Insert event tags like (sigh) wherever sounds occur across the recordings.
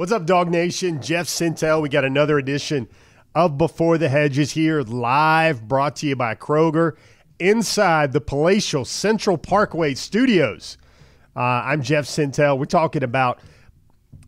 What's up, DawgNation? Jeff Sentell. We got another edition of Before the Hedges here, live, brought to you by Kroger, inside the palatial Central Parkway studios. Uh, I'm Jeff Sentell. We're talking about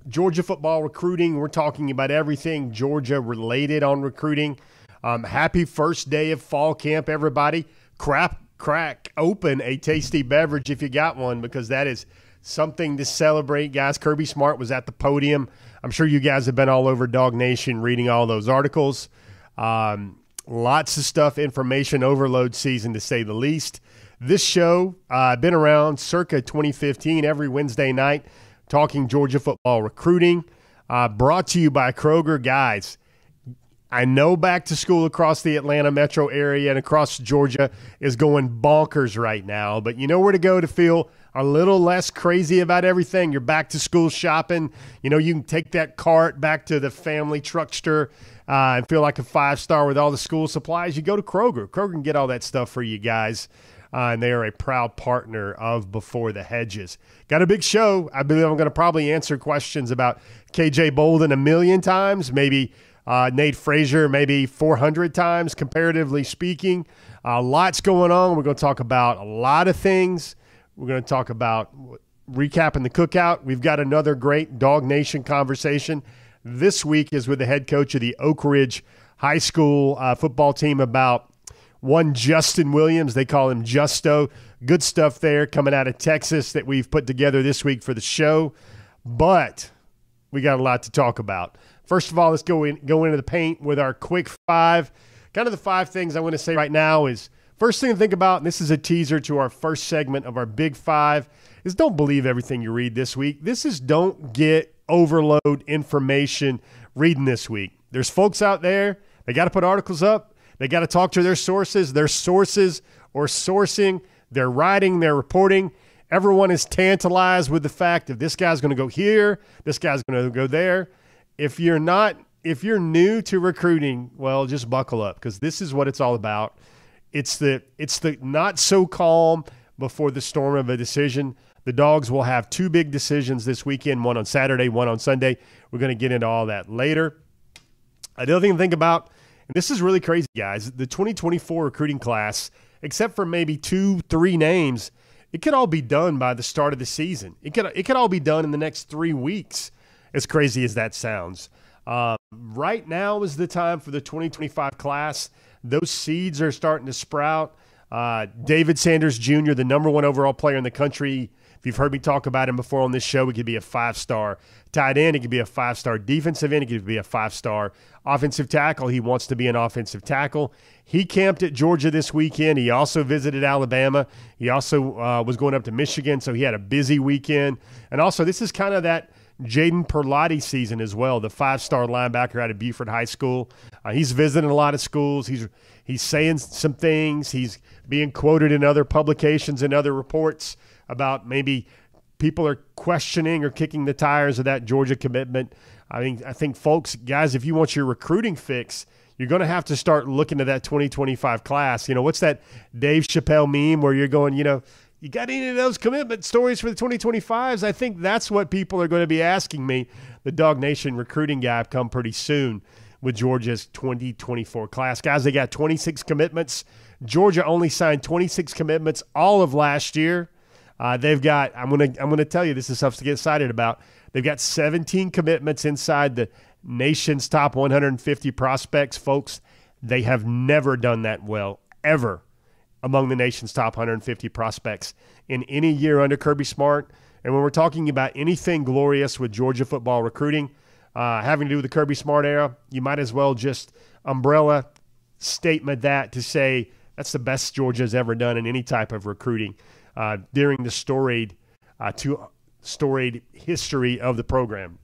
Georgia football recruiting. We're talking about everything Georgia related on recruiting. Um, happy first day of fall camp, everybody. Crap, crack open a tasty beverage if you got one, because that is something to celebrate, guys. Kirby Smart was at the podium. I'm sure you guys have been all over DawgNation reading all those articles. Um, lots of stuff, information overload season to say the least. This show, I've uh, been around circa 2015 every Wednesday night talking Georgia football recruiting. Uh, brought to you by Kroger. Guys, I know back to school across the Atlanta metro area and across Georgia is going bonkers right now, but you know where to go to feel a little less crazy about everything. You're back to school shopping. You know, you can take that cart back to the family truckster uh, and feel like a five star with all the school supplies. You go to Kroger. Kroger can get all that stuff for you guys. Uh, and they are a proud partner of Before the Hedges. Got a big show. I believe I'm going to probably answer questions about KJ Bolden a million times, maybe uh, Nate Frazier maybe 400 times, comparatively speaking. Uh, lots going on. We're going to talk about a lot of things. We're going to talk about recapping the cookout. We've got another great DawgNation conversation. This week is with the head coach of the Oak Ridge High School uh, football team about one Justin Williams. They call him Justo. Good stuff there coming out of Texas that we've put together this week for the show. But we got a lot to talk about. First of all, let's go in, go into the paint with our quick five. Kind of the five things I want to say right now is – First thing to think about, and this is a teaser to our first segment of our Big Five, is don't believe everything you read this week. This is don't get overload information reading this week. There's folks out there, they got to put articles up, they got to talk to their sources. Their sources or sourcing, they're writing, they're reporting. Everyone is tantalized with the fact that this guy's going to go here, this guy's going to go there. If you're not, if you're new to recruiting, well, just buckle up because this is what it's all about. It's the it's the not so calm before the storm of a decision. The dogs will have two big decisions this weekend, one on Saturday, one on Sunday. We're going to get into all that later. Another thing to think about, and this is really crazy, guys. The 2024 recruiting class, except for maybe two, three names, it could all be done by the start of the season. It could it could all be done in the next three weeks. As crazy as that sounds, uh, right now is the time for the 2025 class. Those seeds are starting to sprout. Uh, David Sanders Jr., the number one overall player in the country. If you've heard me talk about him before on this show, he could be a five star tight end. He could be a five star defensive end. He could be a five star offensive tackle. He wants to be an offensive tackle. He camped at Georgia this weekend. He also visited Alabama. He also uh, was going up to Michigan, so he had a busy weekend. And also, this is kind of that Jadon Perlotte season as well, the five-star linebacker out of Buford High School. Uh, he's visiting a lot of schools. He's he's saying some things. He's being quoted in other publications and other reports about maybe people are questioning or kicking the tires of that Georgia commitment. I mean, I think folks, guys, if you want your recruiting fix, you're going to have to start looking at that 2025 class. You know, what's that Dave Chappelle meme where you're going, you know, you got any of those commitment stories for the 2025s? I think that's what people are going to be asking me. The DawgNation recruiting guy come pretty soon with Georgia's 2024 class. Guys, they got 26 commitments. Georgia only signed 26 commitments all of last year. Uh, they've got. I'm gonna. I'm gonna tell you. This is stuff to get excited about. They've got 17 commitments inside the nation's top 150 prospects, folks. They have never done that well ever among the nation's top 150 prospects in any year under Kirby Smart. And when we're talking about anything glorious with Georgia football recruiting, uh, having to do with the Kirby Smart era, you might as well just umbrella statement that to say that's the best Georgia's ever done in any type of recruiting uh, during the storied, uh, to storied history of the program.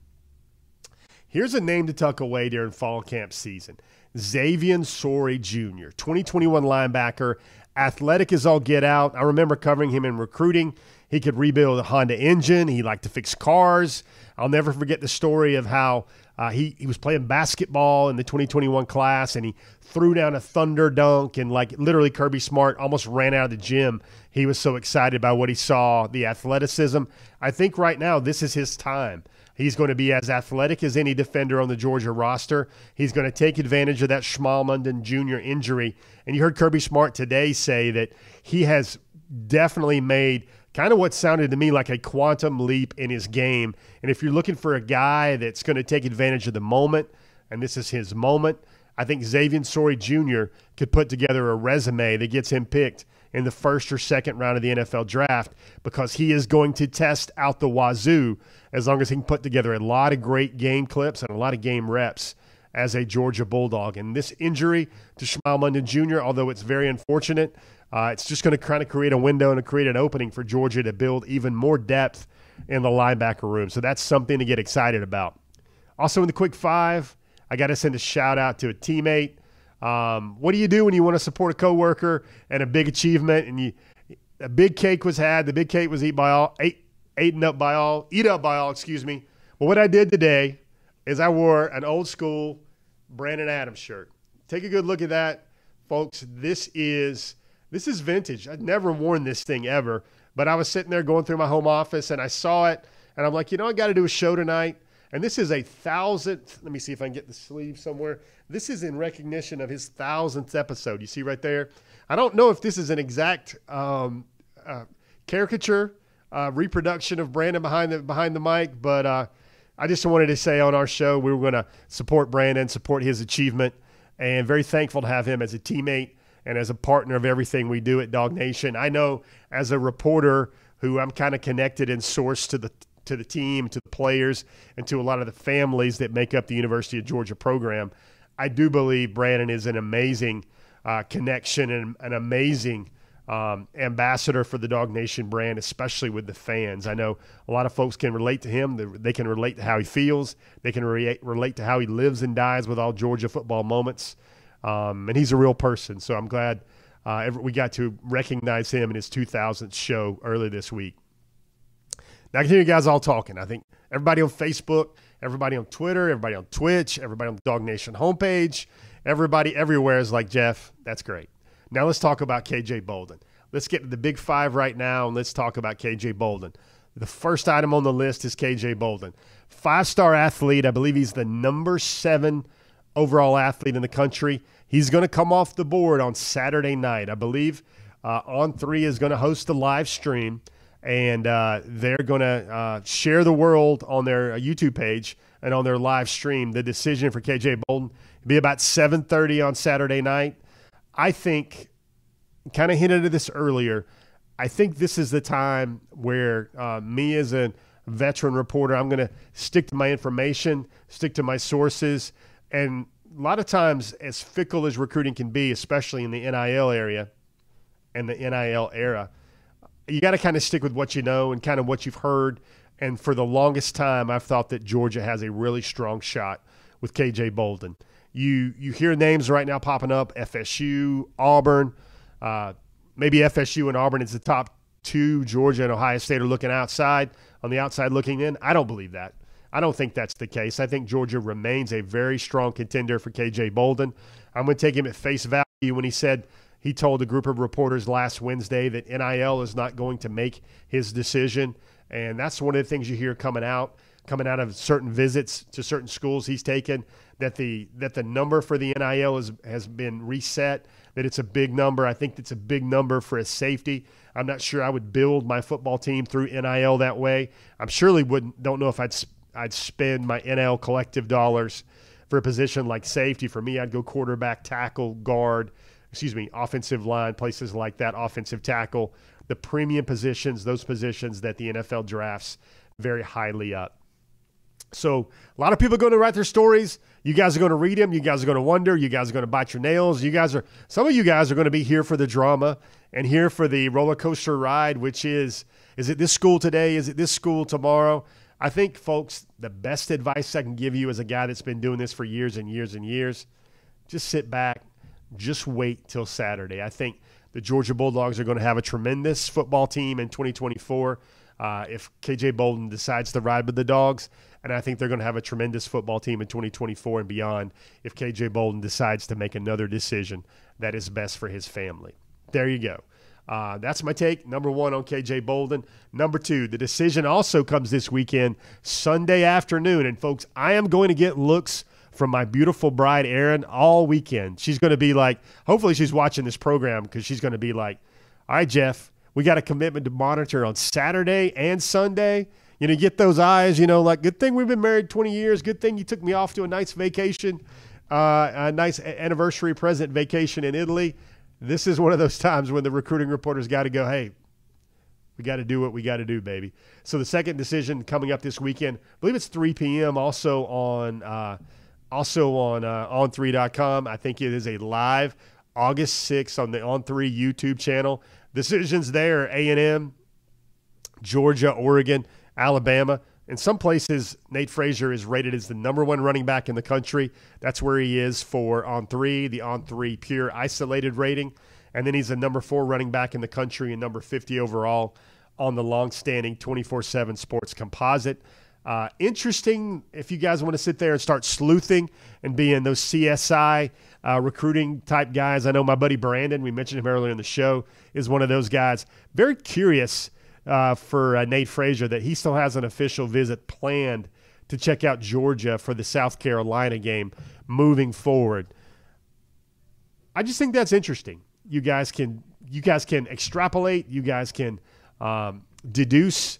Here's a name to tuck away during fall camp season. Xavian Sorey Jr., 2021 linebacker athletic as all get out. I remember covering him in recruiting. He could rebuild a Honda engine. He liked to fix cars. I'll never forget the story of how uh, he, he was playing basketball in the 2021 class and he threw down a thunder dunk and like literally Kirby Smart almost ran out of the gym. He was so excited by what he saw, the athleticism. I think right now this is his time. He's going to be as athletic as any defender on the Georgia roster. He's going to take advantage of that Smael Mondon Jr. injury. And you heard Kirby Smart today say that he has definitely made kind of what sounded to me like a quantum leap in his game. And if you're looking for a guy that's going to take advantage of the moment, and this is his moment, I think Xavian Sorey Jr. could put together a resume that gets him picked in the first or second round of the NFL draft because he is going to test out the wazoo as long as he can put together a lot of great game clips and a lot of game reps as a Georgia Bulldog. And this injury to Mondon Jr., although it's very unfortunate, uh, it's just going to kind of create a window and create an opening for Georgia to build even more depth in the linebacker room. So that's something to get excited about. Also, in the quick five, I got to send a shout out to a teammate um, what do you do when you want to support a coworker and a big achievement? And you, a big cake was had. The big cake was eaten by all, ate, eaten up by all, eat up by all. Excuse me. Well, what I did today is I wore an old school Brandon Adams shirt. Take a good look at that, folks. This is this is vintage. I'd never worn this thing ever, but I was sitting there going through my home office and I saw it, and I'm like, you know, I got to do a show tonight. And this is a thousandth. Let me see if I can get the sleeve somewhere. This is in recognition of his thousandth episode. You see right there. I don't know if this is an exact um, uh, caricature uh, reproduction of Brandon behind the behind the mic, but uh, I just wanted to say on our show we were going to support Brandon, support his achievement, and very thankful to have him as a teammate and as a partner of everything we do at DawgNation. I know as a reporter who I'm kind of connected and sourced to the to the team, to the players, and to a lot of the families that make up the University of Georgia program. I do believe Brandon is an amazing uh, connection and an amazing um, ambassador for the DawgNation brand, especially with the fans. I know a lot of folks can relate to him. They can relate to how he feels. They can re- relate to how he lives and dies with all Georgia football moments. Um, and he's a real person. So I'm glad uh, we got to recognize him in his 2000th show earlier this week. Now I can hear you guys all talking. I think everybody on Facebook, everybody on Twitter, everybody on Twitch, everybody on the DawgNation homepage, everybody everywhere is like, Jeff, that's great. Now let's talk about KJ Bolden. Let's get to the big five right now and let's talk about KJ Bolden. The first item on the list is KJ Bolden. Five star athlete. I believe he's the number seven overall athlete in the country. He's going to come off the board on Saturday night. I believe uh, On3 is going to host a live stream and uh, they're going to uh, share the world on their uh, YouTube page and on their live stream. The decision for KJ Bolden will be about 7:30 on Saturday night. I think, kind of hinted at this earlier. I think this is the time where uh, me as a veteran reporter, I'm going to stick to my information, stick to my sources, and a lot of times, as fickle as recruiting can be, especially in the NIL area and the NIL era you got to kind of stick with what you know and kind of what you've heard. And for the longest time, I've thought that Georgia has a really strong shot with KJ Bolden. You you hear names right now popping up: FSU, Auburn, uh, maybe FSU and Auburn is the top two. Georgia and Ohio State are looking outside on the outside looking in. I don't believe that. I don't think that's the case. I think Georgia remains a very strong contender for KJ Bolden. I'm going to take him at face value when he said he told a group of reporters last Wednesday that NIL is not going to make his decision. And that's one of the things you hear coming out, coming out of certain visits to certain schools he's taken, that the that the number for the NIL is, has been reset, that it's a big number. I think it's a big number for a safety. I'm not sure I would build my football team through NIL that way. I'm surely wouldn't don't know if I'd I'd spend my NIL collective dollars for a position like safety. For me, I'd go quarterback, tackle, guard, excuse me, offensive line, places like that, offensive tackle, the premium positions, those positions that the NFL drafts very highly up. So a lot of people going to write their stories. You guys are going to read them. You guys are going to wonder. You guys are going to bite your nails. You guys are some of you guys are going to be here for the drama and here for the roller coaster ride, which is is it this school today? Is it this school tomorrow? I think, folks, the best advice I can give you as a guy that's been doing this for years and years and years, just sit back, just wait till Saturday. I think the Georgia Bulldogs are going to have a tremendous football team in 2024 uh, if KJ Bolden decides to ride with the Dogs. And I think they're going to have a tremendous football team in 2024 and beyond if KJ Bolden decides to make another decision that is best for his family. There you go. Uh, that's my take. Number one on KJ Bolden. Number two, the decision also comes this weekend, Sunday afternoon. And folks, I am going to get looks from my beautiful bride, Erin, all weekend. She's going to be like, hopefully, she's watching this program because she's going to be like, all right, Jeff, we got a commitment to monitor on Saturday and Sunday. You know, get those eyes, you know, like, good thing we've been married 20 years. Good thing you took me off to a nice vacation, uh, a nice anniversary present vacation in Italy. This is one of those times when the recruiting reporters got to go, hey, we got to do what we got to do, baby. So the second decision coming up this weekend, I believe it's 3 p.m. Also on uh, also on uh, on3.com. I think it is a live August 6th on the On3 YouTube channel. Decisions there: A and M, Georgia, Oregon, Alabama. In some places, Nate Frazier is rated as the number one running back in the country. That's where he is for On3, the On3 pure isolated rating. And then he's the number four running back in the country and number 50 overall on the long-standing 24-7 sports composite. Uh, interesting if you guys want to sit there and start sleuthing and being those CSI uh, recruiting type guys. I know my buddy Brandon, we mentioned him earlier in the show, is one of those guys. Very curious uh, for uh, Nate Frazier that he still has an official visit planned to check out Georgia for the South Carolina game moving forward. I just think that's interesting. You guys can you guys can extrapolate. You guys can um, deduce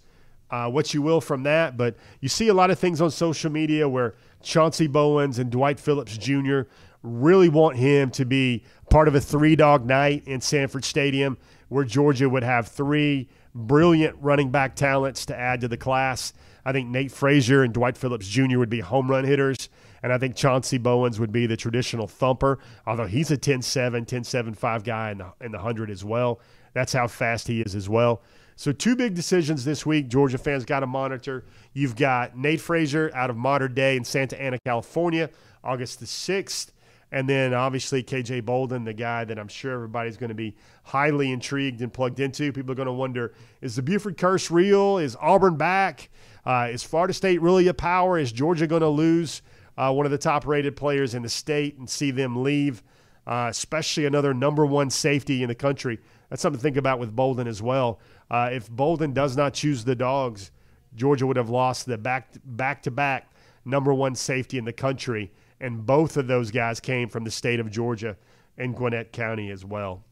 uh, what you will from that. But you see a lot of things on social media where Chauncey Bowens and Dwight Phillips Jr. really want him to be part of a three dog night in Sanford Stadium where Georgia would have three brilliant running back talents to add to the class. I think Nate Frazier and Dwight Phillips Jr. would be home run hitters. And I think Chauncey Bowens would be the traditional thumper, although he's a 10 7, 10 7 5 guy in the, in the 100 as well. That's how fast he is as well. So, two big decisions this week. Georgia fans got to monitor. You've got Nate Frazier out of Mater Dei in Santa Ana, California, August the 6th. And then obviously KJ Bolden, the guy that I'm sure everybody's going to be highly intrigued and plugged into. People are going to wonder is the Buford curse real? Is Auburn back? Uh, is Florida State really a power? Is Georgia going to lose uh, one of the top rated players in the state and see them leave? Uh, especially another number one safety in the country. That's something to think about with Bolden as well. Uh, if Bolden does not choose the dogs, Georgia would have lost the back back to back number one safety in the country, and both of those guys came from the state of Georgia and Gwinnett County as well.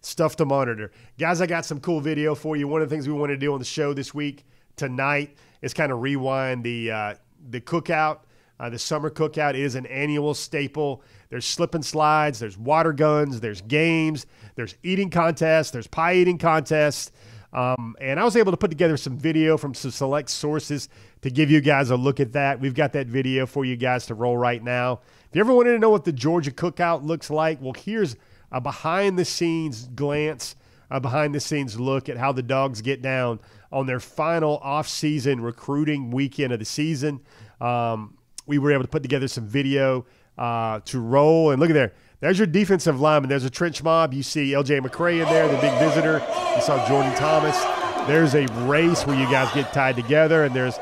Stuff to monitor, guys. I got some cool video for you. One of the things we want to do on the show this week tonight is kind of rewind the uh, the cookout. Uh, the summer cookout is an annual staple. There's slip and slides, there's water guns, there's games, there's eating contests, there's pie eating contests. Um, and I was able to put together some video from some select sources to give you guys a look at that. We've got that video for you guys to roll right now. If you ever wanted to know what the Georgia cookout looks like, well, here's a behind the scenes glance, a behind the scenes look at how the dogs get down on their final off-season recruiting weekend of the season. Um, we were able to put together some video uh, to roll. And look at there. There's your defensive lineman. There's a trench mob. You see LJ McCray in there, the big visitor. You saw Jordan Thomas. There's a race where you guys get tied together. And there's,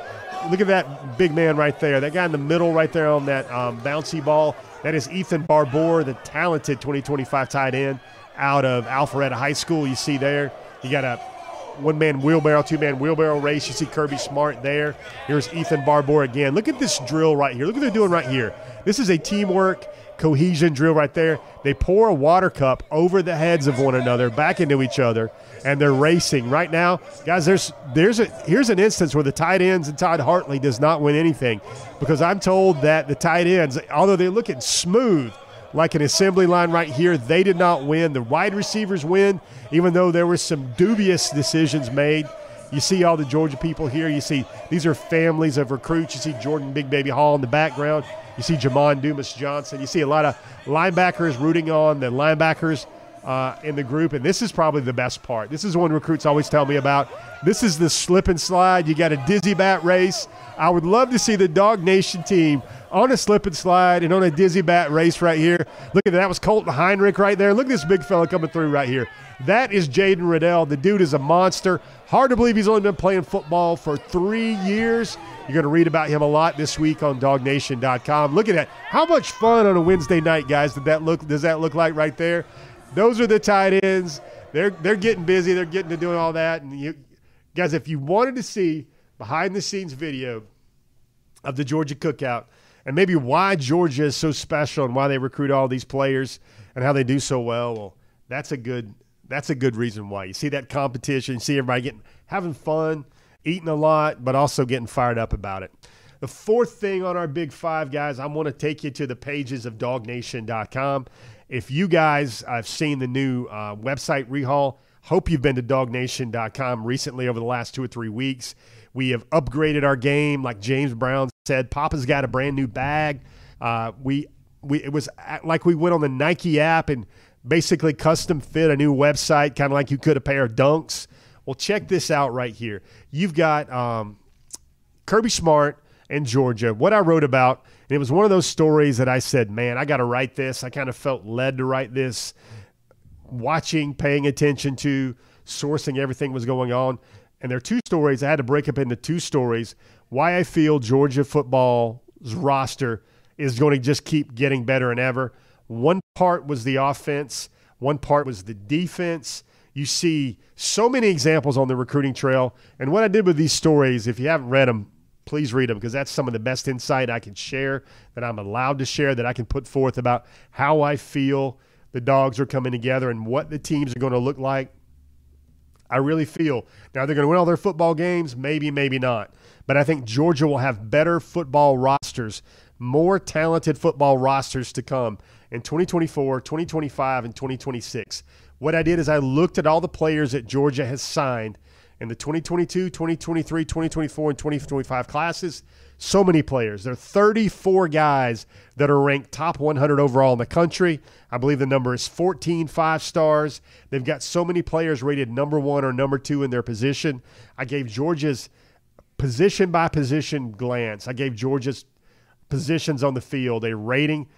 look at that big man right there. That guy in the middle right there on that um, bouncy ball. That is Ethan Barbour, the talented 2025 tight end out of Alpharetta High School. You see there. You got a one man wheelbarrow, two man wheelbarrow race. You see Kirby Smart there. Here's Ethan Barbour again. Look at this drill right here. Look what they're doing right here. This is a teamwork cohesion drill right there. They pour a water cup over the heads of one another, back into each other, and they're racing right now, guys. There's there's a here's an instance where the tight ends and Todd Hartley does not win anything because I'm told that the tight ends, although they're looking smooth like an assembly line right here. They did not win. The wide receivers win, even though there were some dubious decisions made. You see all the Georgia people here. You see these are families of recruits. You see Jordan Big Baby Hall in the background. You see Jamon Dumas Johnson. You see a lot of linebackers rooting on the linebackers uh, in the group. And this is probably the best part. This is one recruits always tell me about. This is the slip and slide. You got a dizzy bat race. I would love to see the Dog Nation team on a slip and slide and on a dizzy bat race right here. Look at that. that was Colton Heinrich right there. Look at this big fella coming through right here. That is Jaden Reddell. The dude is a monster. Hard to believe he's only been playing football for three years. You're going to read about him a lot this week on DawgNation.com. Look at that. How much fun on a Wednesday night, guys, did that look? Does that look like right there? Those are the tight ends. They're they're getting busy. They're getting to doing all that. And you guys, if you wanted to see behind the scenes video of the Georgia cookout and maybe why Georgia is so special and why they recruit all these players and how they do so well, well, that's a good that's a good reason why. You see that competition, you see everybody getting having fun, eating a lot, but also getting fired up about it. The fourth thing on our big five, guys, I want to take you to the pages of dawgnation.com. If you guys have seen the new uh, website rehaul, hope you've been to dawgnation.com recently over the last two or three weeks. We have upgraded our game, like James Brown said. Papa's got a brand new bag. Uh, we we it was like we went on the Nike app and basically custom fit a new website, kind of like you could a pair of dunks. Well, check this out right here. You've got um, Kirby Smart and Georgia. What I wrote about, and it was one of those stories that I said, man, I got to write this. I kind of felt led to write this, watching, paying attention to, sourcing everything was going on. And there are two stories. I had to break up into two stories. Why I feel Georgia football's roster is going to just keep getting better and ever. One part was the offense, one part was the defense. You see so many examples on the recruiting trail. And what I did with these stories, if you haven't read them, please read them because that's some of the best insight I can share, that I'm allowed to share, that I can put forth about how I feel the dogs are coming together and what the teams are going to look like. I really feel now they're going to win all their football games, maybe, maybe not. But I think Georgia will have better football rosters, more talented football rosters to come in 2024, 2025, and 2026. What I did is I looked at all the players that Georgia has signed in the 2022, 2023, 2024, and 2025 classes. So many players. There are 34 guys that are ranked top 100 overall in the country. I believe the number is 14 five stars. They've got so many players rated number one or number two in their position. I gave Georgia's position by position glance. I gave Georgia's positions on the field a rating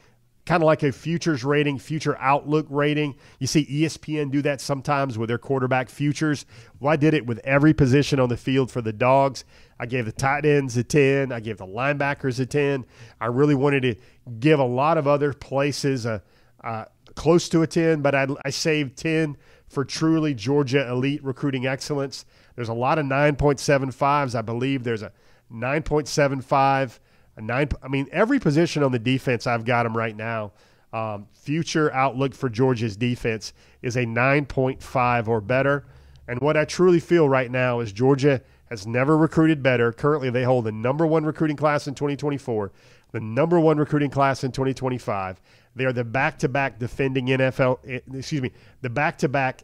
kind of like a futures rating, future outlook rating. You see ESPN do that sometimes with their quarterback futures. Well, I did it with every position on the field for the dogs. I gave the tight ends a 10. I gave the linebackers a 10. I really wanted to give a lot of other places a, a close to a 10, but I, I saved 10 for truly Georgia elite recruiting excellence. There's a lot of 9.75s. I believe there's a 9.75 a nine. I mean, every position on the defense, I've got them right now. Um, future outlook for Georgia's defense is a 9.5 or better. And what I truly feel right now is Georgia has never recruited better. Currently, they hold the number one recruiting class in 2024, the number one recruiting class in 2025. They are the back to back defending NFL, eh, excuse me, the back to back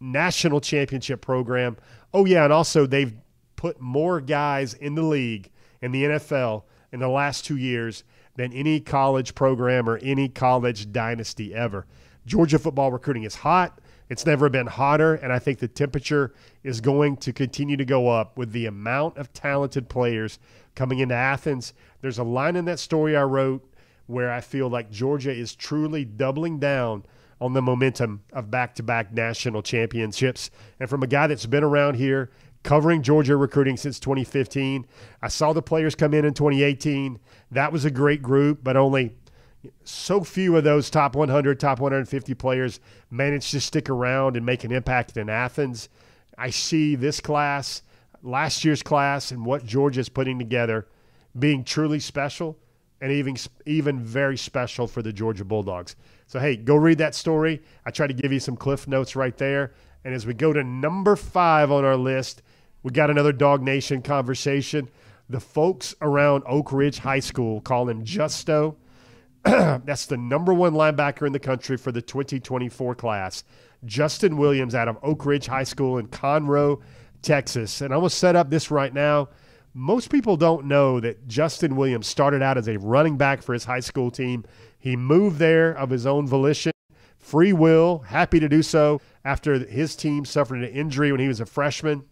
national championship program. Oh, yeah. And also, they've put more guys in the league in the NFL in the last two years than any college program or any college dynasty ever. Georgia football recruiting is hot. It's never been hotter, and I think the temperature is going to continue to go up with the amount of talented players coming into Athens. There's a line in that story I wrote where I feel like Georgia is truly doubling down on the momentum of back to back national championships. And from a guy that's been around here covering Georgia recruiting since 2015. I saw the players come in in 2018. That was a great group, but only so few of those top 100, top 150 players managed to stick around and make an impact in Athens. I see this class, last year's class, and what Georgia is putting together being truly special and even even very special for the Georgia Bulldogs. So hey, go read that story. I try to give you some cliff notes right there. And as we go to number five on our list, we got another DawgNation conversation. The folks around Oak Ridge High School call him Justo. (clears throat) That's the number one linebacker in the country for the 2024 class. Justin Williams out of Oak Ridge High School in Conroe, Texas. And I'm going to set up this right now. Most people don't know that Justin Williams started out as a running back for his high school team. He moved there of his own volition, free will, happy to do so after his team suffered an injury when he was a freshman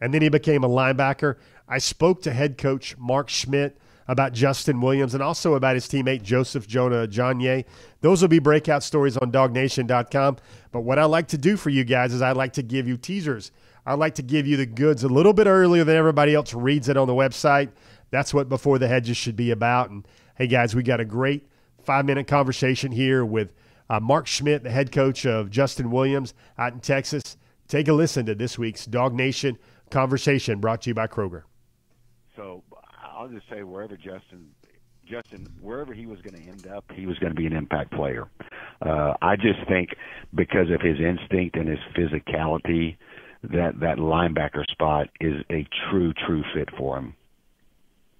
and then he became a linebacker. I spoke to head coach Mark Schmid about Justin Williams and also about his teammate Joseph Jonah Ajonye. Those will be breakout stories on dawgnation.com. But what I like to do for you guys is I like to give you teasers. I like to give you the goods a little bit earlier than everybody else reads it on the website. That's what Before the Hedges should be about. And hey, guys, we got a great five minute conversation here with uh, Mark Schmid, the head coach of Justin Williams out in Texas. Take a listen to this week's DawgNation conversation brought to you by Kroger. So I'll just say wherever Justin Justin, wherever he was going to end up, he was going to be an impact player. Uh, I just think because of his instinct and his physicality, that that linebacker spot is a true, true fit for him.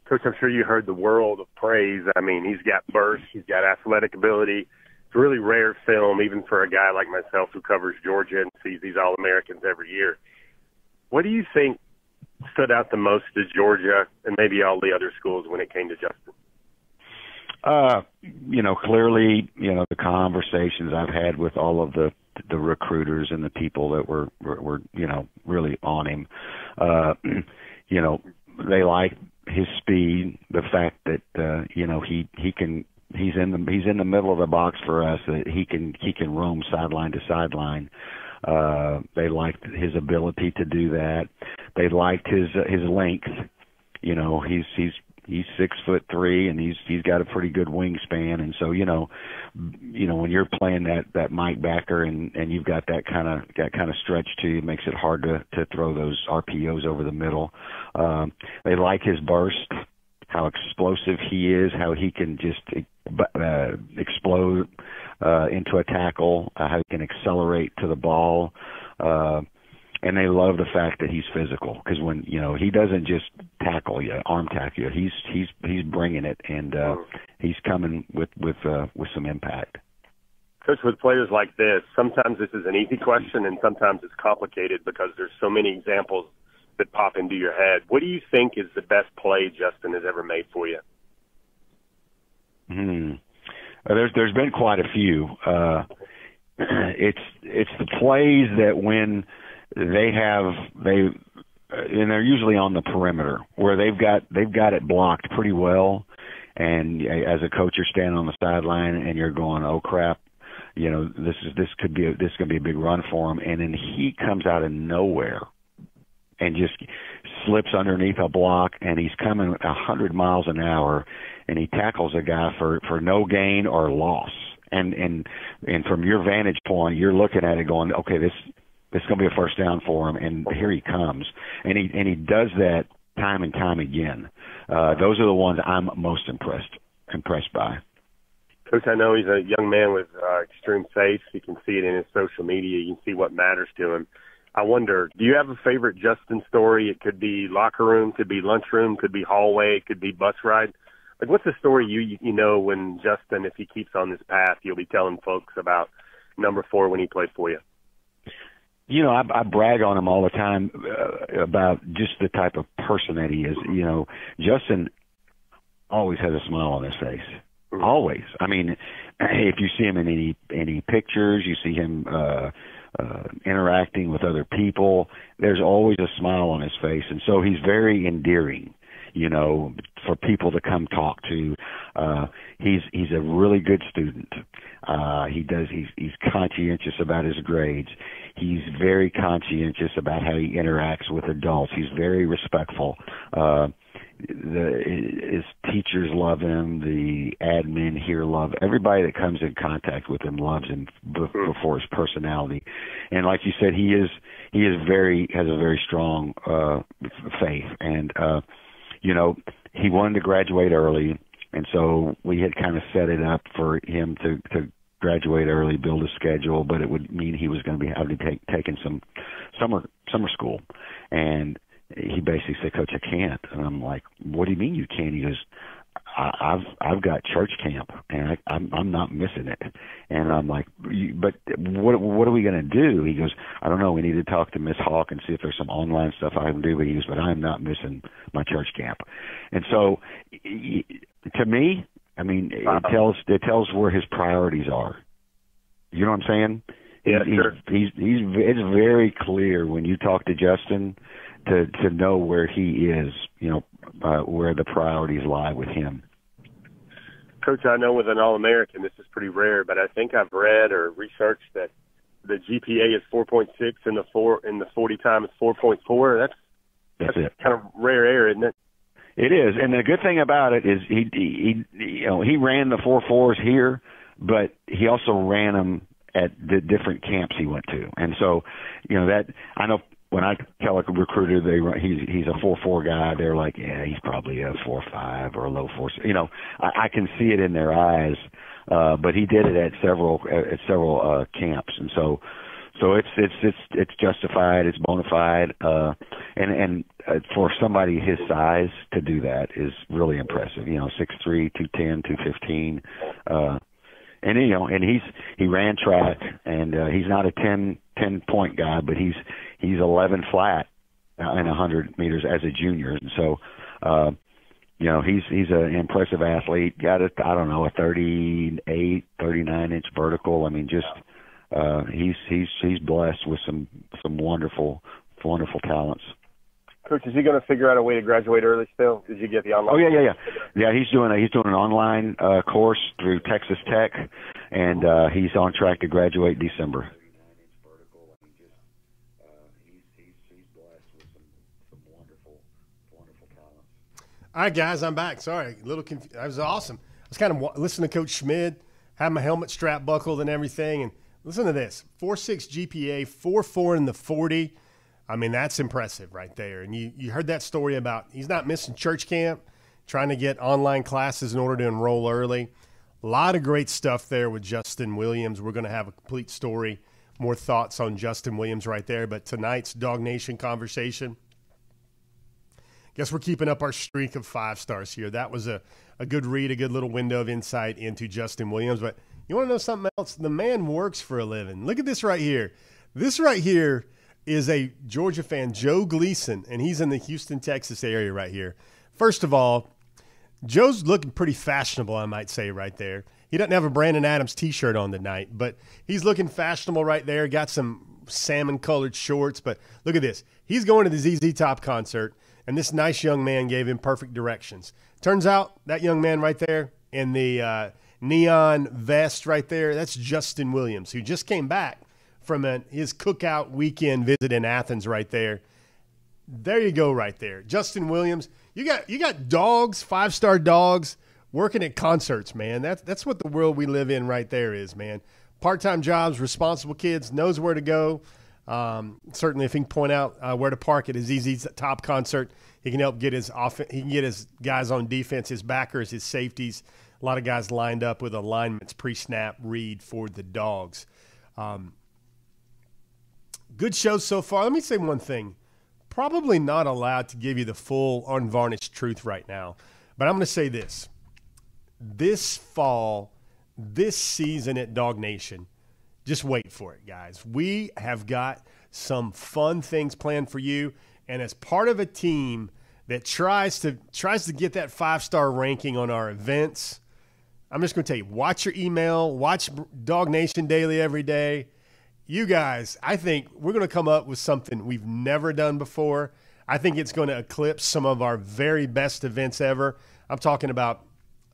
Coach, I'm sure you heard the world of praise. I mean, he's got burst, he's got athletic ability. It's a really rare film, even for a guy like myself who covers Georgia and sees these All Americans every year. What do you think stood out the most to Georgia and maybe all the other schools when it came to Justin? Uh, you know, clearly, you know, the conversations I've had with all of the the recruiters and the people that were were, were you know really on him. Uh, (clears throat) you know, they like his speed, the fact that uh, you know he he can he's in the he's in the middle of the box for us that he can he can roam sideline to sideline. They liked his ability to do that. They liked his uh, his length. You know, he's he's he's six foot three and he's he's got a pretty good wingspan and so you know you know when you're playing that that Mike backer and and you've got that kind of that kind of stretch to you it makes it hard to to throw those RPOs over the middle um they like his burst how explosive he is how he can just uh, explode uh into a tackle uh, how he can accelerate to the ball uh and they love the fact that he's physical because when you know he doesn't just tackle you, arm tackle you, he's he's he's bringing it and uh, he's coming with with uh, with some impact. Coach, with players like this, sometimes this is an easy question and sometimes it's complicated because there's so many examples that pop into your head. What do you think is the best play Justin has ever made for you? Hmm. Uh, there's there's been quite a few. Uh, (clears throat) it's it's the plays that when they have they and they're usually on the perimeter where they've got they've got it blocked pretty well. And as a coach you're standing on the sideline and you're going oh crap. You know this is this could be a, this to be a big run for him. And then he comes out of nowhere and just slips underneath a block and he's coming a hundred miles an hour and he tackles a guy for for no gain or loss and and and from your vantage point you're looking at it going okay this it's going to be a first down for him, and here he comes, and he and he does that time and time again. Uh, those are the ones I'm most impressed impressed by. Coach, I know he's a young man with uh, extreme faith. You can see it in his social media. You can see what matters to him. I wonder, do you have a favorite Justin story? It could be locker room, could be lunchroom, could be hallway, could be bus ride. Like, what's the story you you know when Justin, if he keeps on this path, you'll be telling folks about number four when he played for you? you know, I, I brag on him all the time uh, about just the type of person that he is. You know, Justin always has a smile on his face. Mm-hmm. Always. I mean, if you see him in any any pictures, you see him uh uh interacting with other people, there's always a smile on his face and so he's very endearing you know, for people to come talk to. Uh, he's he's a really good student. Uh, he does he's he's conscientious about his grades. He's very conscientious about how he interacts with adults. He's very respectful. Uh, the his teachers love him. The admin here love everybody that comes in contact with him loves him hmm. before his personality. And like you said, he is he is very has a very strong uh, faith and. uh you know, he wanted to graduate early, and so we had kind of set it up for him to to graduate early, build a schedule, but it would mean he was going to be having to take taking some summer summer school, and he basically said, "Coach, I can't." And I'm like, "What do you mean you can't?" He goes, I, I've I've got church camp and I, I'm I'm not missing it. And I'm like, but what what are we going to do? He goes, I don't know. We need to talk to Miss Hawk and see if there's some online stuff I can do. But he goes, but I'm not missing my church camp. And so, to me, I mean, it tells it tells where his priorities are. You know what I'm saying? Yeah, he's, sure. He's he's it's very clear when you talk to Justin to to know where he is. You know, uh, where the priorities lie with him. Coach, I know with an All American, this is pretty rare, but I think I've read or researched that the GPA is 4.6 and the four in the 40 time is 4.4. That's that's, that's kind of rare air, isn't it? It is, and the good thing about it is he, he, he you know, he ran the four fours here, but he also ran them at the different camps he went to, and so you know that I know when I tell a recruiter they he's he's a four four guy, they're like, yeah, he's probably a four five or a low four. You know, I, I can see it in their eyes. Uh, but he did it at several at several uh, camps, and so so it's it's it's it's justified, it's bona fide, uh, and and uh, for somebody his size to do that is really impressive. You know, six three, two ten, two fifteen. Uh, and you know, and he's he ran track, and uh, he's not a ten ten point guy, but he's he's eleven flat uh, in a hundred meters as a junior, and so uh, you know he's he's an impressive athlete. Got a I don't know a thirty eight, thirty nine inch vertical. I mean, just uh, he's he's he's blessed with some some wonderful wonderful talents. Coach, is he going to figure out a way to graduate early still? Did you get the online? Oh yeah, yeah, yeah, yeah. He's doing a, he's doing an online uh, course through Texas Tech, and uh, he's on track to graduate December. All right, guys, I'm back. Sorry, a little confused. That was awesome. I was kind of listening to Coach Schmid, had my helmet strap buckled and everything, and listen to this: four six GPA, four four in the forty. I mean, that's impressive right there. And you, you heard that story about he's not missing church camp, trying to get online classes in order to enroll early. A lot of great stuff there with Justin Williams. We're going to have a complete story, more thoughts on Justin Williams right there. But tonight's DawgNation conversation, guess we're keeping up our streak of five stars here. That was a, a good read, a good little window of insight into Justin Williams. But you want to know something else? The man works for a living. Look at this right here. This right here is a Georgia fan, Joe Gleason, and he's in the Houston, Texas area right here. First of all, Joe's looking pretty fashionable, I might say, right there. He doesn't have a Brandon Adams t shirt on tonight, but he's looking fashionable right there. Got some salmon colored shorts, but look at this. He's going to the ZZ Top concert, and this nice young man gave him perfect directions. Turns out that young man right there in the uh, neon vest right there, that's Justin Williams, who just came back from his cookout weekend visit in Athens right there. There you go, right there. Justin Williams. You got you got dogs, five star dogs, working at concerts, man. That's that's what the world we live in right there is, man. Part time jobs, responsible kids, knows where to go. Um, certainly, if he can point out uh, where to park at his top concert, he can help get his off. He can get his guys on defense, his backers, his safeties. A lot of guys lined up with alignments pre snap read for the dogs. Um, good show so far. Let me say one thing. Probably not allowed to give you the full unvarnished truth right now, but I'm going to say this. This fall, this season at DawgNation, just wait for it, guys. We have got some fun things planned for you, and as part of a team that tries to tries to get that five star ranking on our events, I'm just going to tell you: watch your email, watch DawgNation Daily every day you guys, I think we're going to come up with something we've never done before. I think it's going to eclipse some of our very best events ever. I'm talking about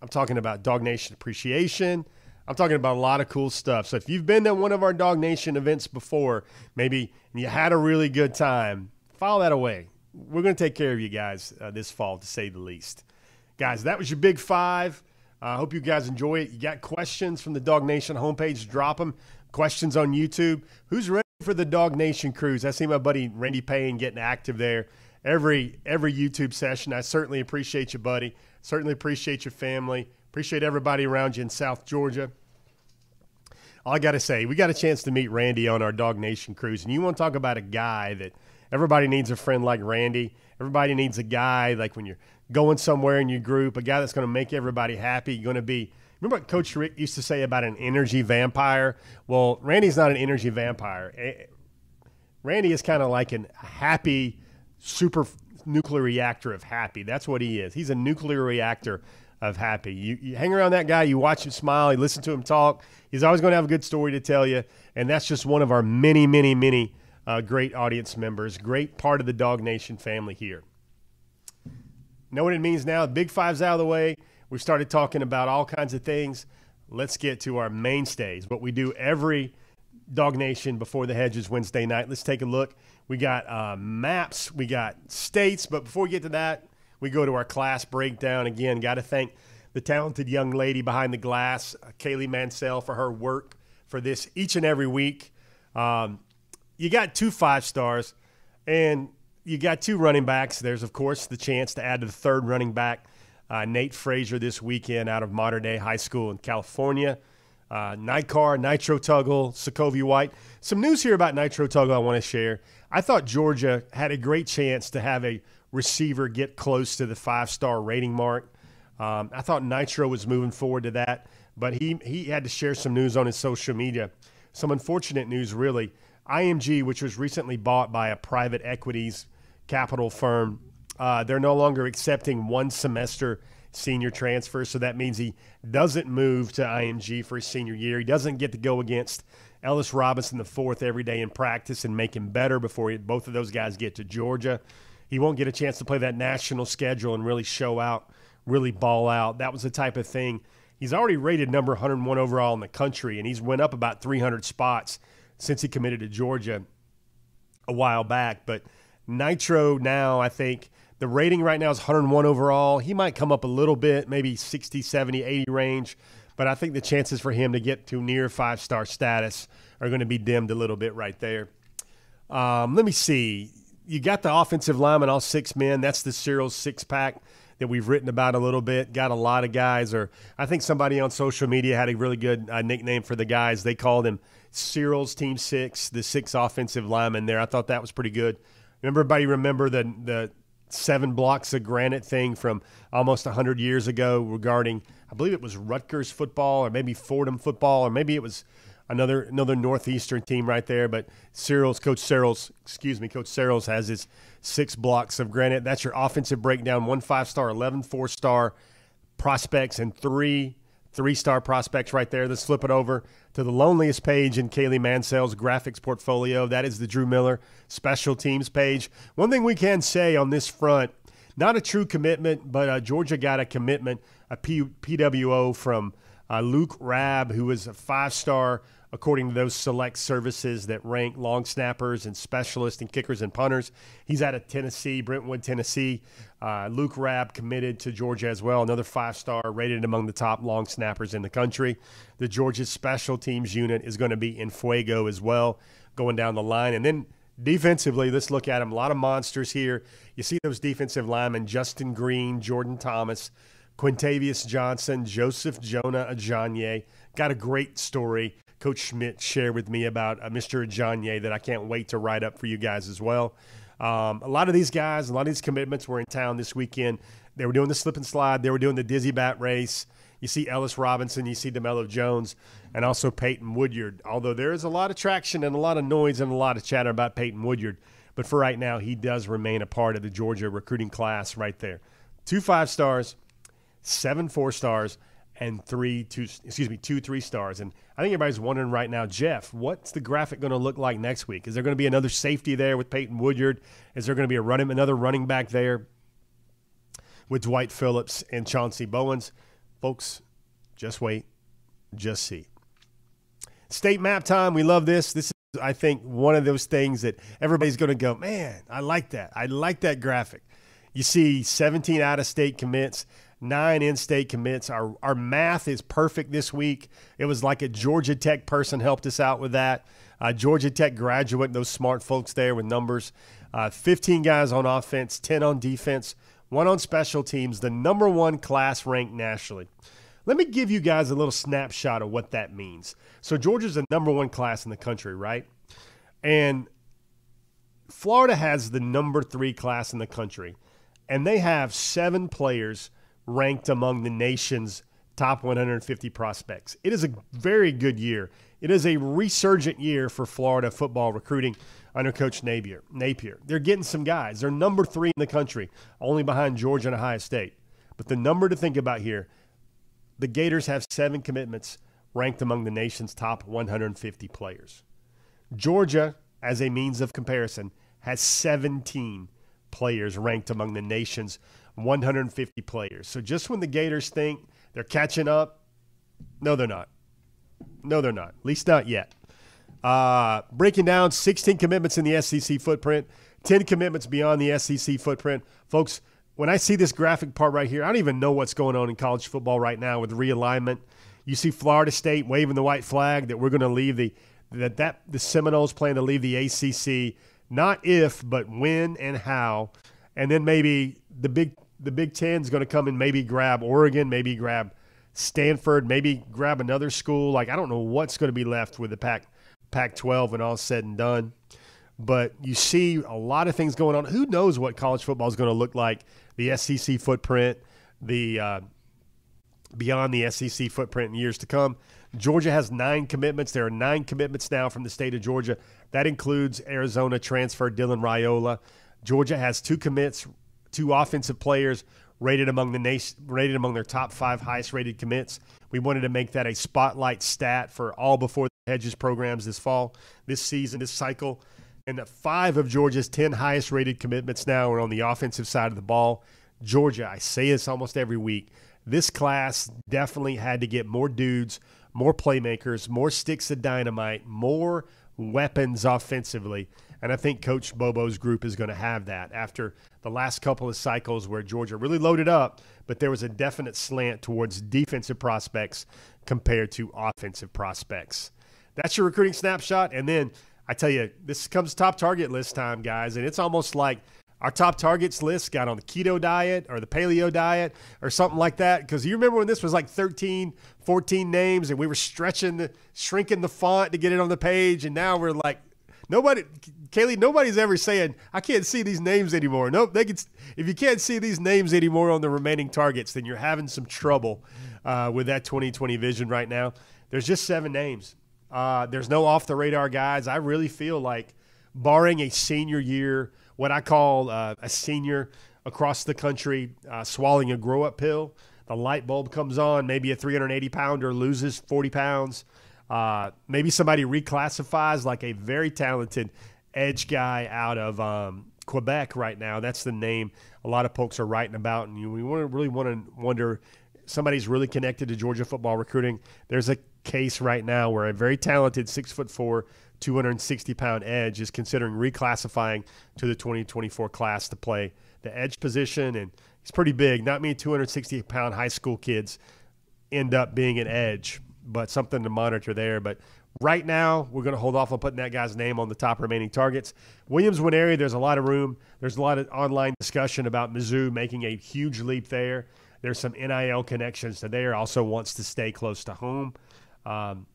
I'm talking about DawgNation appreciation. I'm talking about a lot of cool stuff. So if you've been to one of our DawgNation events before, maybe you had a really good time, file that away. We're going to take care of you guys uh, this fall, to say the least. Guys, that was your big five. I uh, hope you guys enjoy it. You got questions from the DawgNation homepage, drop them questions on YouTube. Who's ready for the DawgNation cruise? I see my buddy Randy Payne getting active there every every YouTube session. I certainly appreciate you, buddy. Certainly appreciate your family. Appreciate everybody around you in South Georgia. All I got to say, we got a chance to meet Randy on our DawgNation cruise, and you want to talk about a guy that everybody needs a friend like Randy. Everybody needs a guy like when you're going somewhere in your group, a guy that's going to make everybody happy. Going to be Remember what Coach Richt used to say about an energy vampire? Well, Randy's not an energy vampire. Eh, Randy is kind of like a happy super nuclear reactor of happy. That's what he is. He's a nuclear reactor of happy. You, you, hang around that guy, you watch him smile, you listen to him talk. He's always going to have a good story to tell you, and that's just one of our many, many, many uh, great audience members. Great part of the DawgNation family here. Know what it means now? Big Five's out of the way. We've started talking about all kinds of things. Let's get to our mainstays, what we do every DawgNation before the hedges Wednesday night. Let's take a look. We got uh, maps, we got states, but before we get to that, we go to our class breakdown again. Got to thank the talented young lady behind the glass, uh, Kaylee Mansell, for her work for this each and every week. Um, you got two five stars, and you got two running backs. There's, of course, the chance to add to the third running back, uh, Nate Frazier, this weekend out of Mater Dei High School in California. Uh, Ny Carr, Nitro Tuggle, Sacovie White. Some news here about Nitro Tuggle I want to share. I thought Georgia had a great chance to have a receiver get close to the five star rating mark. Um, I thought Nitro was moving forward to that, but he, he had to share some news on his social media. Some unfortunate news, really. IMG, which was recently bought by a private equities capital firm, uh, they're no longer accepting one semester senior transfers. So that means he doesn't move to IMG for his senior year. He doesn't get to go against Ellis Robinson the fourth every day in practice and make him better before he, both of those guys get to Georgia. He won't get a chance to play that national schedule and really show out, really ball out. That was the type of thing. He's already rated number 101 overall in the country, and he's went up about 300 spots since he committed to Georgia a while back. But Nitro now, I think the rating right now is 101 overall. He might come up a little bit, maybe 60, 70, 80 range, but I think the chances for him to get to near five star status are going to be dimmed a little bit right there. Um, let me see. You got the offensive lineman, all six men. That's the Searels' six pack that we've written about a little bit. Got a lot of guys, or I think somebody on social media had a really good uh, nickname for the guys. They called him Searels' Team Six, the six offensive linemen there. I thought that was pretty good. Remember, everybody remember the the seven blocks of granite thing from almost 100 years ago regarding, I believe it was Rutgers football or maybe Fordham football or maybe it was another another northeastern team right there. But Searels' coach Searels' excuse me, Coach Searels has his six blocks of granite. That's your offensive breakdown: one five star, 11 four star prospects, and three three star prospects right there. Let's flip it over to the loneliest page in Kaylee Mansell's graphics portfolio. That is the Drew Miller special teams page. One thing we can say on this front, not a true commitment, but uh, Georgia got a commitment, a P- PWO from uh, Luke Rabb, who is a five star according to those select services that rank long snappers and specialists and kickers and punters. He's out of Tennessee, Brentwood, Tennessee. Uh, Luke Rabb committed to Georgia as well, another five star, rated among the top long snappers in the country. The Georgia special teams unit is going to be in Fuego as well, going down the line. And then defensively, let's look at them. A lot of monsters here. You see those defensive linemen Justin Green, Jordan Thomas. Quintavious Johnson, Joseph Jonah Ajonye. Got a great story Coach Schmid shared with me about uh, Mr. Ajonye that I can't wait to write up for you guys as well. Um, a lot of these guys, a lot of these commitments were in town this weekend. They were doing the slip and slide. They were doing the dizzy bat race. You see Ellis Robinson, you see DeMello Jones, and also Peyton Woodyard. Although there is a lot of traction and a lot of noise and a lot of chatter about Peyton Woodyard, but for right now, he does remain a part of the Georgia recruiting class right there. Two five stars, seven four stars, and three two excuse me two three stars. And i think everybody's wondering right now jeff what's the graphic going to look like next week? Is there going to be another safety there with peyton woodyard? Is there going to be a running another running back there with dwight phillips and chauncey bowens? Folks just wait just see. State map time we love this. This is i think one of those things that everybody's going to go man i like that. I like that graphic. You see 17 out of state commits nine in-state commits. Our our math is perfect this week. It was like a Georgia Tech person helped us out with that. Uh, Georgia Tech graduate, those smart folks there with numbers. Uh, 15 guys on offense, 10 on defense, one on special teams. The number one class ranked nationally. Let me give you guys a little snapshot of what that means. So Georgia's the number one class in the country, right? And Florida has the number three class in the country, and they have seven players ranked among the nation's top 150 prospects. It is a very good year. It is a resurgent year for Florida football recruiting under Coach Napier. Napier. They're getting some guys. They're number three in the country, only behind Georgia and Ohio State. But the number to think about here the Gators have seven commitments ranked among the nation's top 150 players. Georgia, as a means of comparison, has 17 players ranked among the nation's 150 players. So just when the Gators think they're catching up, no, they're not. No, they're not. At least not yet. Uh, breaking down 16 commitments in the SEC footprint, 10 commitments beyond the SEC footprint. Folks, when I see this graphic part right here, I don't even know what's going on in college football right now with realignment. You see Florida State waving the white flag that we're going to leave the that that the Seminoles plan to leave the ACC. Not if, but when and how, and then maybe the big the Big Ten is going to come and maybe grab Oregon, maybe grab Stanford, maybe grab another school. Like I don't know what's going to be left with the Pac Pac 12 when all said and done. But you see a lot of things going on. Who knows what college football is going to look like? The SEC footprint, the uh, beyond the SEC footprint in years to come. Georgia has nine commitments. There are nine commitments now from the state of Georgia. That includes Arizona transfer Dylan Raiola. Georgia has two commits, two offensive players rated among the rated among their top five highest rated commits. We wanted to make that a spotlight stat for all before the hedges programs this fall, this season, this cycle. And that five of Georgia's 10 highest rated commitments now are on the offensive side of the ball. Georgia, I say this almost every week. This class definitely had to get more dudes, more playmakers, more sticks of dynamite, more weapons offensively. And I think Coach Bobo's group is going to have that after the last couple of cycles where Georgia really loaded up, but there was a definite slant towards defensive prospects compared to offensive prospects. That's your recruiting snapshot. And then I tell you, this comes top target list time, guys, and it's almost like our top targets list got on the keto diet or the paleo diet or something like that. Because you remember when this was like 13, 14 names and we were stretching, the, shrinking the font to get it on the page, and now we're like, nobody, Kaylee, nobody's ever saying I can't see these names anymore. Nope, they can. If you can't see these names anymore on the remaining targets, then you're having some trouble uh, with that 2020 vision right now. There's just seven names. Uh, there's no off the radar guys. I really feel like, barring a senior year, what I call uh, a senior across the country uh, swallowing a grow up pill, the light bulb comes on. Maybe a 380 pounder loses 40 pounds. Uh, maybe somebody reclassifies like a very talented edge guy out of um, Quebec right now. That's the name a lot of folks are writing about, and you, we want to really want to wonder somebody's really connected to Georgia football recruiting. There's a case right now where a very talented six foot four, 260 pound edge is considering reclassifying to the 2024 class to play the edge position. And he's pretty big. Not many 260 pound high school kids end up being an edge, but something to monitor there. But right now, we're going to hold off on putting that guy's name on the top remaining targets. Williams Nwaneri, there's a lot of room. There's a lot of online discussion about Mizzou making a huge leap there. There's some NIL connections to there. Also wants to stay close to home. Um,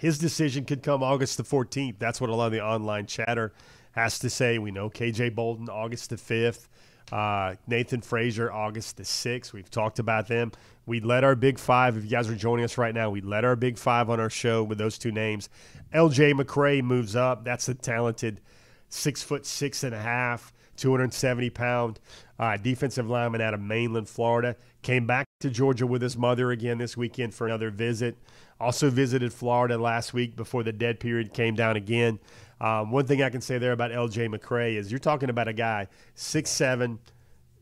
his decision could come August the 14th. That's what a lot of the online chatter has to say. We know KJ Bolden August the 5th. Uh, Nathan Frazier, August the 6th. We've talked about them. We led our big five. If you guys are joining us right now, we led our big five on our show with those two names. LJ McCray moves up. That's a talented six foot six and a half 270 pound uh, defensive lineman out of mainland Florida. Came back to Georgia with his mother again this weekend for another visit. Also visited Florida last week before the dead period came down again. Um, one thing I can say there about LJ McCray is you're talking about a guy six seven,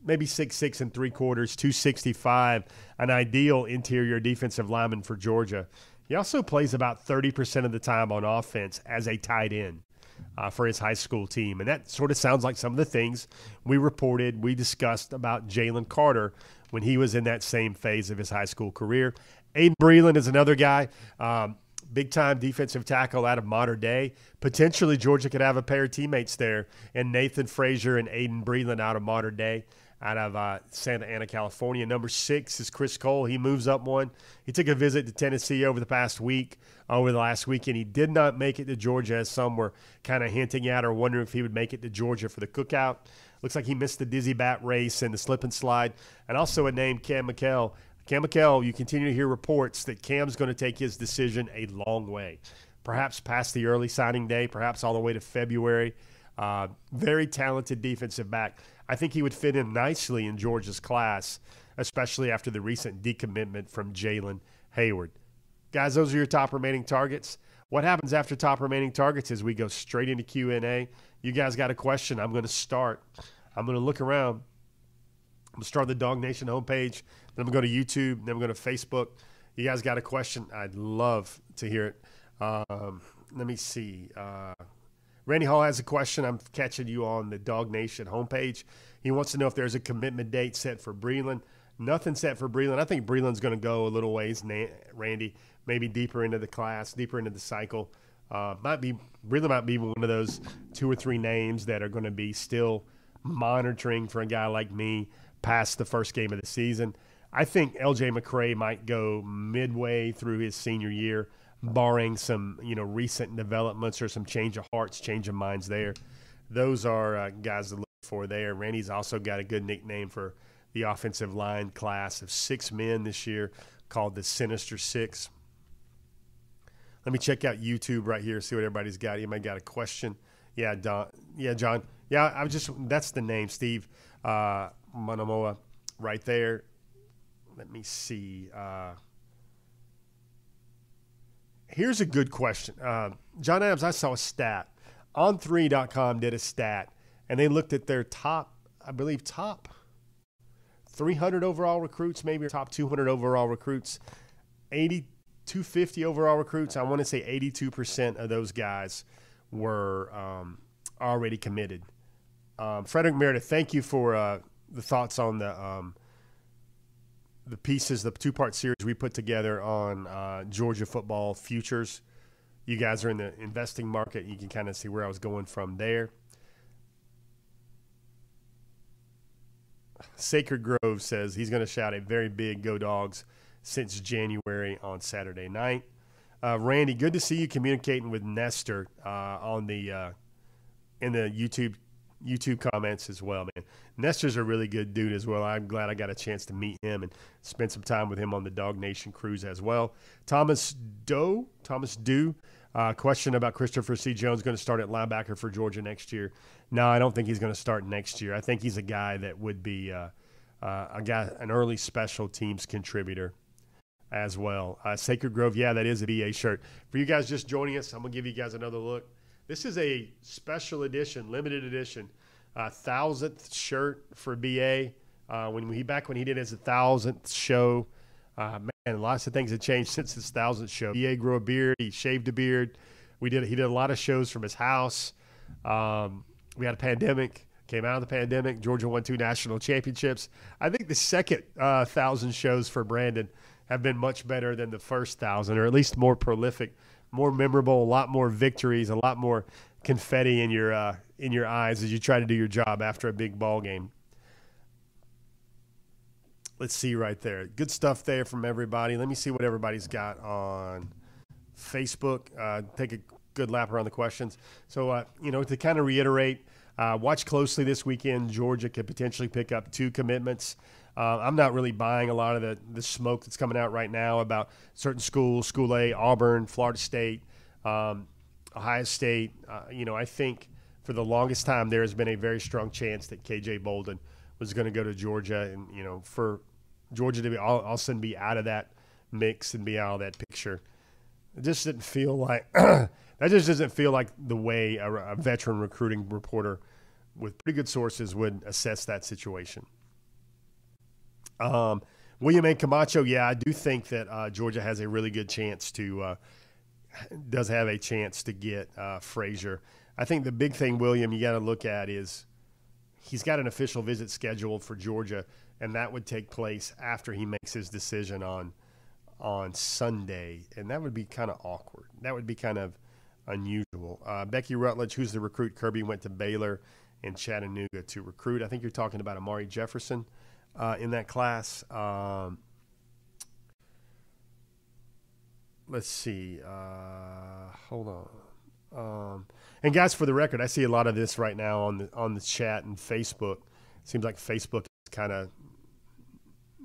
maybe six six and three quarters, 265, an ideal interior defensive lineman for Georgia. He also plays about 30% of the time on offense as a tight end uh, for his high school team. And that sort of sounds like some of the things we reported, we discussed about Jalen Carter when he was in that same phase of his high school career. Aydin Breland is another guy, um, big time defensive tackle out of Mater Dei. Potentially, Georgia could have a pair of teammates there, and Nathan Frazier and Aydin Breland out of Mater Dei, out of uh, Santa Ana, California. Number six is Chris Cole. He moves up one. He took a visit to Tennessee over the past week, over the last weekend. He did not make it to Georgia, as some were kind of hinting at or wondering if he would make it to Georgia for the cookout. Looks like he missed the dizzy bat race and the slip and slide. And also a name, Cam McKell. Cam McKell, you continue to hear reports that Cam's going to take his decision a long way, perhaps past the early signing day, perhaps all the way to February. Uh, very talented defensive back. I think he would fit in nicely in Georgia's class, especially after the recent decommitment from Jalen Hayward. Guys, those are your top remaining targets. What happens after top remaining targets is we go straight into Q&A. You guys got a question, I'm going to start. I'm going to look around. I'm going to start the DawgNation homepage. Then to go to YouTube. Then I'm going to Facebook. You guys got a question? I'd love to hear it. Um, let me see. Uh, Randy Hall has a question. I'm catching you on the DawgNation homepage. He wants to know if there's a commitment date set for Breland. Nothing set for Breland. I think Breland's going to go a little ways, Randy, maybe deeper into the class, deeper into the cycle. Uh, might be Breland might be one of those two or three names that are going to be still monitoring for a guy like me past the first game of the season. I think LJ McCray might go midway through his senior year, barring some you know recent developments or some change of hearts, change of minds there. Those are uh, guys to look for there. Randy's also got a good nickname for the offensive line class of six men this year called the Sinister Six. Let me check out YouTube right here, see what everybody's got. Might got a question. Yeah, Don. Yeah, John. Yeah, I was just that's the name, Steve uh, Monomoa, right there. Let me see. Uh, here's a good question. Uh, John Adams, I saw a stat. On3.com did a stat, and they looked at their top, I believe, top 300 overall recruits, maybe top 200 overall recruits, 80, 250 overall recruits. I want to say 82% of those guys were um, already committed. Um, Frederick Meredith, thank you for uh, the thoughts on the um, the pieces, the two part series we put together on uh, Georgia football futures. You guys are in the investing market. You can kind of see where I was going from there. Sacred Grove says he's going to shout a very big Go Dogs since January on Saturday night. Uh, Randy, good to see you communicating with Nestor uh, on the uh, in the YouTube YouTube comments as well, man. Nestor's a really good dude as well. I'm glad I got a chance to meet him and spend some time with him on the DawgNation cruise as well. Thomas Doe, Thomas Dew, uh, question about Christopher C. Jones going to start at linebacker for Georgia next year. No, I don't think he's going to start next year. I think he's a guy that would be uh, uh, a guy, an early special teams contributor as well. Uh, Sacred Grove, yeah, that is a BA shirt. For you guys just joining us, I'm going to give you guys another look. This is a special edition, limited edition, uh, thousandth shirt for BA. Uh, when he back when he did his thousandth show, uh, man, lots of things have changed (laughs) since his thousandth show. BA grew a beard, he shaved a beard. We did he did a lot of shows from his house. Um, we had a pandemic. Came out of the pandemic. Georgia won two national championships. I think the second uh, thousand shows for Brandon have been much better than the first thousand, or at least more prolific more memorable, a lot more victories, a lot more confetti in your uh, in your eyes as you try to do your job after a big ball game. Let's see right there. Good stuff there from everybody. Let me see what everybody's got on Facebook. Uh, take a good lap around the questions. So, uh, you know, to kind of reiterate, uh, watch closely this weekend. Georgia could potentially pick up two commitments. Uh, I'm not really buying a lot of the, the smoke that's coming out right now about certain schools, School A, Auburn, Florida State, um, Ohio State. Uh, you know, I think for the longest time there has been a very strong chance that KJ Bolden was going to go to Georgia, and you know, for Georgia to be all, all of a sudden be out of that mix and be out of that picture, it just didn't feel like (clears throat) that. Just doesn't feel like the way a, a veteran recruiting reporter with pretty good sources would assess that situation. Um, William A. Camacho, yeah, I do think that uh, Georgia has a really good chance to uh, does have a chance to get uh, Frazier. I think the big thing, William, you got to look at is he's got an official visit scheduled for Georgia, and that would take place after he makes his decision on on Sunday, and that would be kind of awkward. That would be kind of unusual. Uh, Becky Rutledge, who's the recruit, Kirby went to Baylor and Chattanooga to recruit. I think you're talking about Amari Jefferson uh, in that class. Um, let's see. Uh, hold on. Um, and guys, for the record, I see a lot of this right now on the on the chat and Facebook. It seems like Facebook is kind of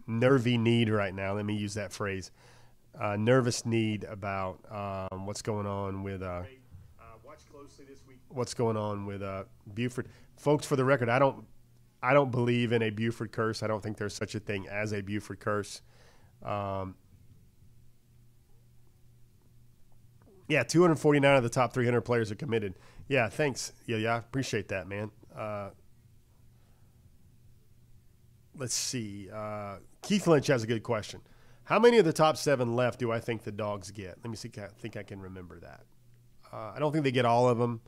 nervy need right now. Let me use that phrase. Uh, nervous need about um, what's going on with. Uh, watch closely this week what's going on with uh, Buford, folks? For the record, I don't I don't believe in a Buford curse. I don't think there's such a thing as a Buford curse. Um, yeah, 249 of the top 300 players are committed. Yeah, thanks. Yeah, yeah, I appreciate that, man. Uh, let's see. Uh, Keith Lynch has a good question. How many of the top seven left do I think the dogs get? Let me see. I think I can remember that. Uh, I don't think they get all of them.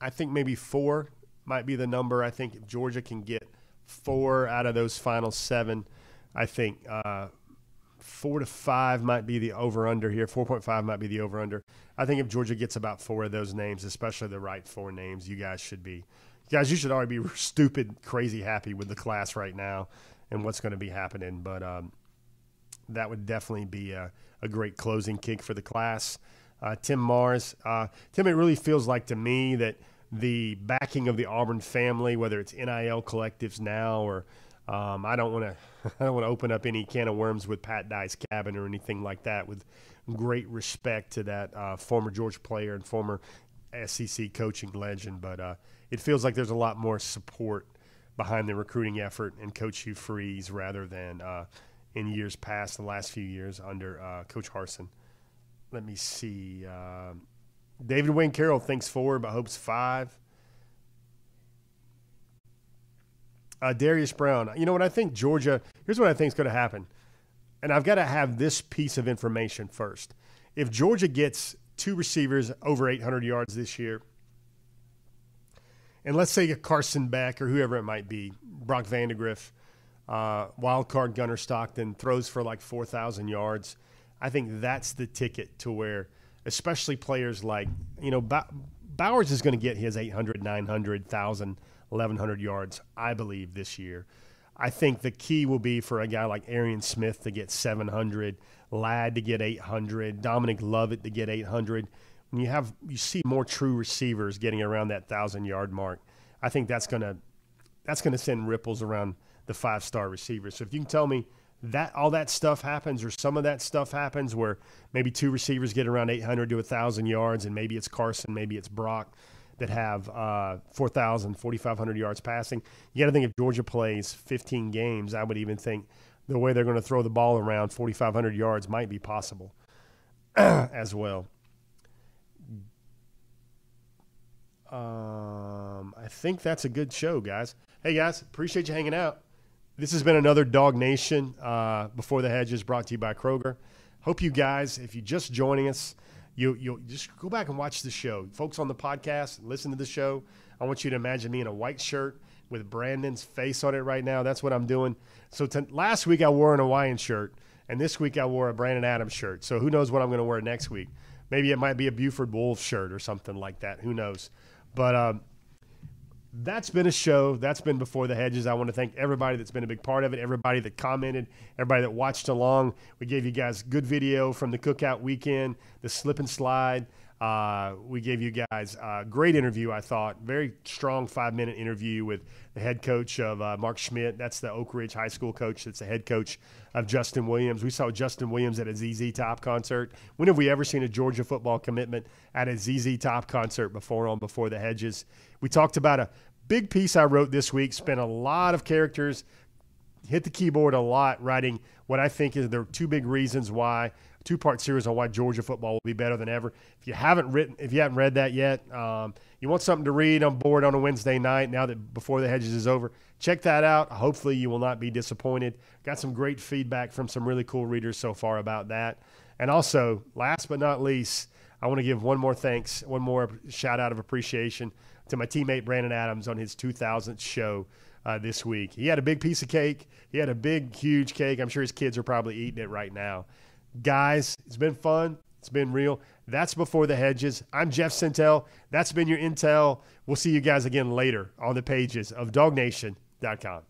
I think maybe four might be the number. I think if Georgia can get four out of those final seven, I think uh, four to five might be the over under here. 4.5 might be the over under. I think if Georgia gets about four of those names, especially the right four names, you guys should be, guys, you should already be (laughs) stupid, crazy happy with the class right now and what's going to be happening. But um, that would definitely be a, a, great closing kick for the class. Uh, Tim Mars, uh, Tim, it really feels like to me that the backing of the Auburn family, whether it's NIL collectives now or um, I don't want to (laughs) I don't want to open up any can of worms with Pat Dye's cabin or anything like that. With great respect to that uh, former Georgia player and former SEC coaching legend, but uh, it feels like there's a lot more support behind the recruiting effort and Coach Hugh Freeze rather than uh, in years past, the last few years under uh, Coach Harsin. Let me see. David Wayne Carroll thinks four, but hopes five. Uh, Darius Brown. You know what I think Georgia. Here's what I think is going to happen, and I've got to have this piece of information first. If Georgia gets two receivers over 800 yards this year, and let's say a Carson Beck or whoever it might be, Brock Vandagriff, uh, wild card Gunnar Stockton throws for like 4,000 yards. I think that's the ticket to where especially players like, you know, Bowers is going to get his 800, 900, 1,000, 1,100 yards, I believe, this year. I think the key will be for a guy like Arian Smith to get 700, Ladd to get 800, Dominic Lovett to get 800. When you have you see more true receivers getting around that thousand yard mark, I think that's gonna that's gonna send ripples around the five star receivers. So if you can tell me that all that stuff happens or some of that stuff happens where maybe two receivers get around 800 to 1,000 yards and maybe it's Carson, maybe it's Brock that have uh, 4,000, 4,500 yards passing. You got to think if Georgia plays 15 games, I would even think the way they're going to throw the ball around 4,500 yards might be possible (clears throat) as well. Um, I think that's a good show, guys. Hey, guys, appreciate you hanging out. This has been another DawgNation uh, Before the Hedges brought to you by Kroger. Hope you guys, if you're just joining us, you, you'll just go back and watch the show. Folks on the podcast, listen to the show. I want you to imagine me in a white shirt with Brandon's face on it right now. That's what I'm doing. So t- last week I wore an Hawaiian shirt, and this week I wore a Brandon Adams shirt. So who knows what I'm going to wear next week? Maybe it might be a Buford Wolves shirt or something like that. Who knows? But um, that's been a show. That's been Before the Hedges. I want to thank everybody that's been a big part of it, everybody that commented, everybody that watched along. We gave you guys good video from the cookout weekend, the slip and slide. Uh, we gave you guys a great interview, I thought. Very strong five minute interview with the head coach of uh, Mark Schmid. That's the Oak Ridge High School coach. That's the head coach of Justin Williams. We saw Justin Williams at a ZZ Top concert. When have we ever seen a Georgia football commitment at a ZZ Top concert before on Before the Hedges? We talked about a big piece I wrote this week, spent a lot of characters, hit the keyboard a lot, writing what I think is there are two big reasons why two part series on why Georgia football will be better than ever. If you haven't written, if you haven't read that yet, um, you want something to read on board on a Wednesday night. Now that before the hedges is over, check that out. Hopefully, you will not be disappointed. Got some great feedback from some really cool readers so far about that. And also, last but not least, I want to give one more thanks, one more shout out of appreciation to my teammate Brandon Adams on his 2000th show uh, this week. He had a big piece of cake. He had a big, huge cake. I'm sure his kids are probably eating it right now. Guys, it's been fun. It's been real. That's Before the Hedges. I'm Jeff Sentell. That's been your intel. We'll see you guys again later on the pages of DawgNation.com.